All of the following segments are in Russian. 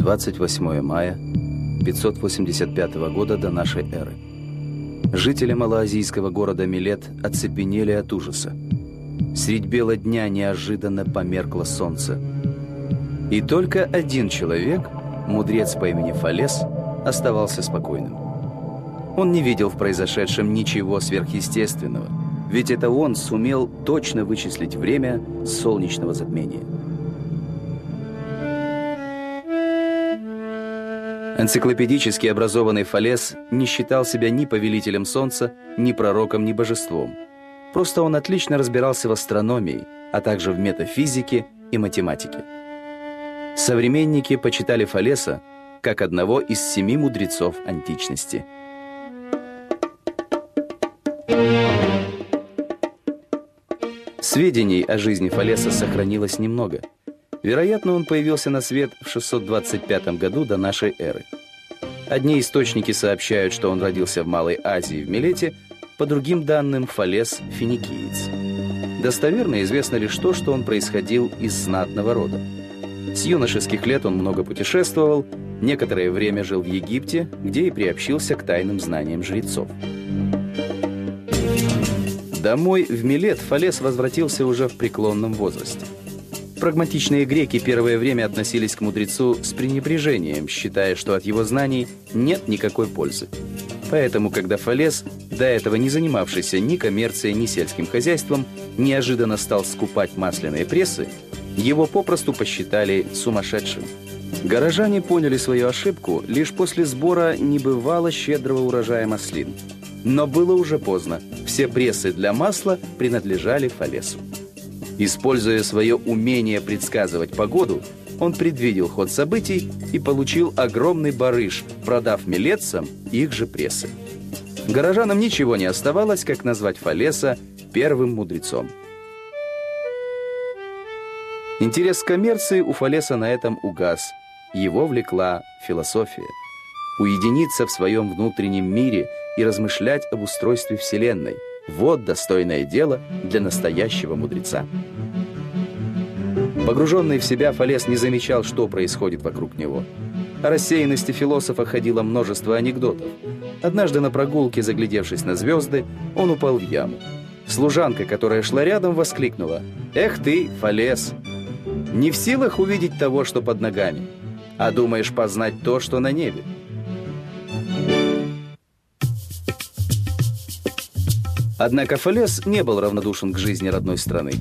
28 мая 585 года до нашей эры. Жители малоазийского города Милет оцепенели от ужаса. Средь бела дня неожиданно померкло солнце. И только один человек, мудрец по имени Фалес, оставался спокойным. Он не видел в произошедшем ничего сверхъестественного, ведь это он сумел точно вычислить время солнечного затмения. Энциклопедически образованный Фалес не считал себя ни повелителем солнца, ни пророком, ни божеством. Просто он отлично разбирался в астрономии, а также в метафизике и математике. Современники почитали Фалеса как одного из семи мудрецов античности. Сведений о жизни Фалеса сохранилось немного – Вероятно, он появился на свет в 625 году до нашей эры. Одни источники сообщают, что он родился в Малой Азии, в Милете, по другим данным, Фалес – финикиец. Достоверно известно лишь то, что он происходил из знатного рода. С юношеских лет он много путешествовал, некоторое время жил в Египте, где и приобщился к тайным знаниям жрецов. Домой в Милет Фалес возвратился уже в преклонном возрасте – Прагматичные греки первое время относились к мудрецу с пренебрежением, считая, что от его знаний нет никакой пользы. Поэтому, когда Фалес, до этого не занимавшийся ни коммерцией, ни сельским хозяйством, неожиданно стал скупать масляные прессы, его попросту посчитали сумасшедшим. Горожане поняли свою ошибку лишь после сбора небывало щедрого урожая маслин. Но было уже поздно. Все прессы для масла принадлежали Фалесу. Используя свое умение предсказывать погоду, он предвидел ход событий и получил огромный барыш, продав милетцам их же прессы. Горожанам ничего не оставалось, как назвать Фалеса первым мудрецом. Интерес к коммерции у Фалеса на этом угас. Его влекла философия. Уединиться в своем внутреннем мире и размышлять об устройстве Вселенной – вот достойное дело для настоящего мудреца. Погруженный в себя, Фалес не замечал, что происходит вокруг него. О рассеянности философа ходило множество анекдотов. Однажды на прогулке, заглядевшись на звезды, он упал в яму. Служанка, которая шла рядом, воскликнула. «Эх ты, Фалес! Не в силах увидеть того, что под ногами, а думаешь познать то, что на небе». Однако Фалес не был равнодушен к жизни родной страны.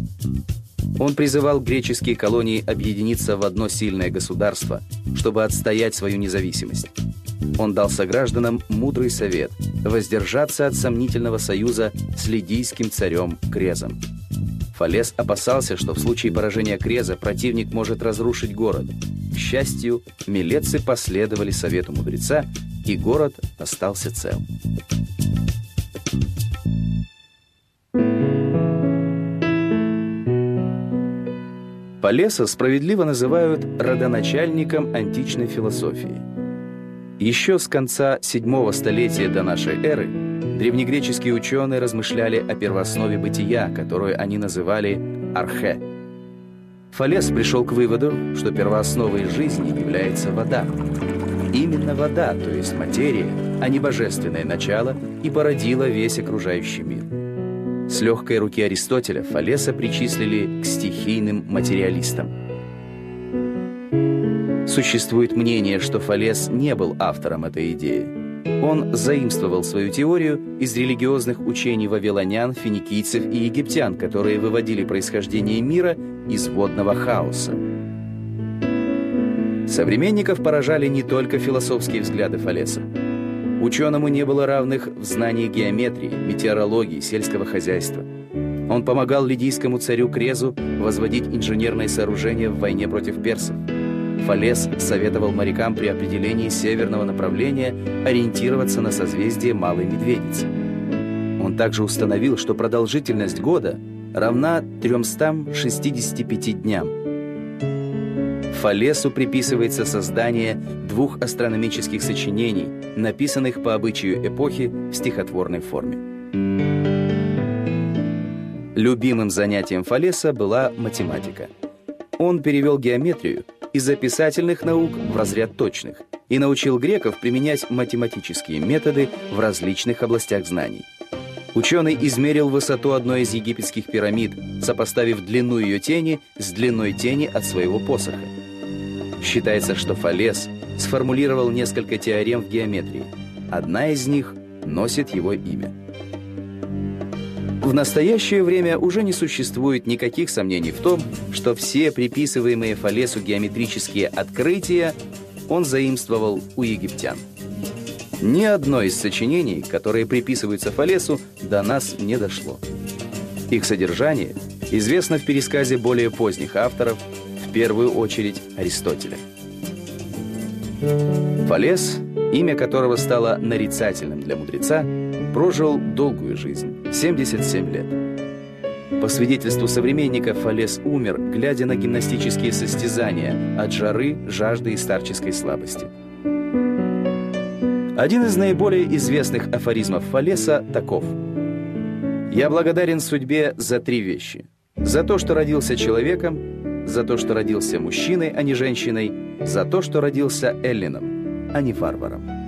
Он призывал греческие колонии объединиться в одно сильное государство, чтобы отстоять свою независимость. Он дал согражданам мудрый совет – воздержаться от сомнительного союза с лидийским царем Крезом. Фалес опасался, что в случае поражения Креза противник может разрушить город. К счастью, милетцы последовали совету мудреца, и город остался цел. Полеса справедливо называют родоначальником античной философии. Еще с конца VII столетия до нашей эры древнегреческие ученые размышляли о первооснове бытия, которую они называли архе. Фалес пришел к выводу, что первоосновой жизни является вода. Именно вода, то есть материя, а не божественное начало, и породила весь окружающий мир. С легкой руки Аристотеля Фалеса причислили к стихийным материалистам. Существует мнение, что Фалес не был автором этой идеи. Он заимствовал свою теорию из религиозных учений вавилонян, финикийцев и египтян, которые выводили происхождение мира из водного хаоса. Современников поражали не только философские взгляды Фалеса. Ученому не было равных в знании геометрии, метеорологии, сельского хозяйства. Он помогал лидийскому царю Крезу возводить инженерные сооружения в войне против персов. Фалес советовал морякам при определении северного направления ориентироваться на созвездие Малой Медведицы. Он также установил, что продолжительность года равна 365 дням, Фалесу приписывается создание двух астрономических сочинений, написанных по обычаю эпохи в стихотворной форме. Любимым занятием Фалеса была математика. Он перевел геометрию из описательных наук в разряд точных и научил греков применять математические методы в различных областях знаний. Ученый измерил высоту одной из египетских пирамид, сопоставив длину ее тени с длиной тени от своего посоха. Считается, что Фалес сформулировал несколько теорем в геометрии. Одна из них носит его имя. В настоящее время уже не существует никаких сомнений в том, что все приписываемые Фалесу геометрические открытия он заимствовал у египтян. Ни одно из сочинений, которые приписываются Фалесу, до нас не дошло. Их содержание известно в пересказе более поздних авторов, в первую очередь Аристотеля. Фалес, имя которого стало нарицательным для мудреца, прожил долгую жизнь – 77 лет. По свидетельству современников, Фалес умер, глядя на гимнастические состязания от жары, жажды и старческой слабости. Один из наиболее известных афоризмов Фалеса таков. «Я благодарен судьбе за три вещи. За то, что родился человеком, за то, что родился мужчиной, а не женщиной, за то, что родился эллином, а не варваром».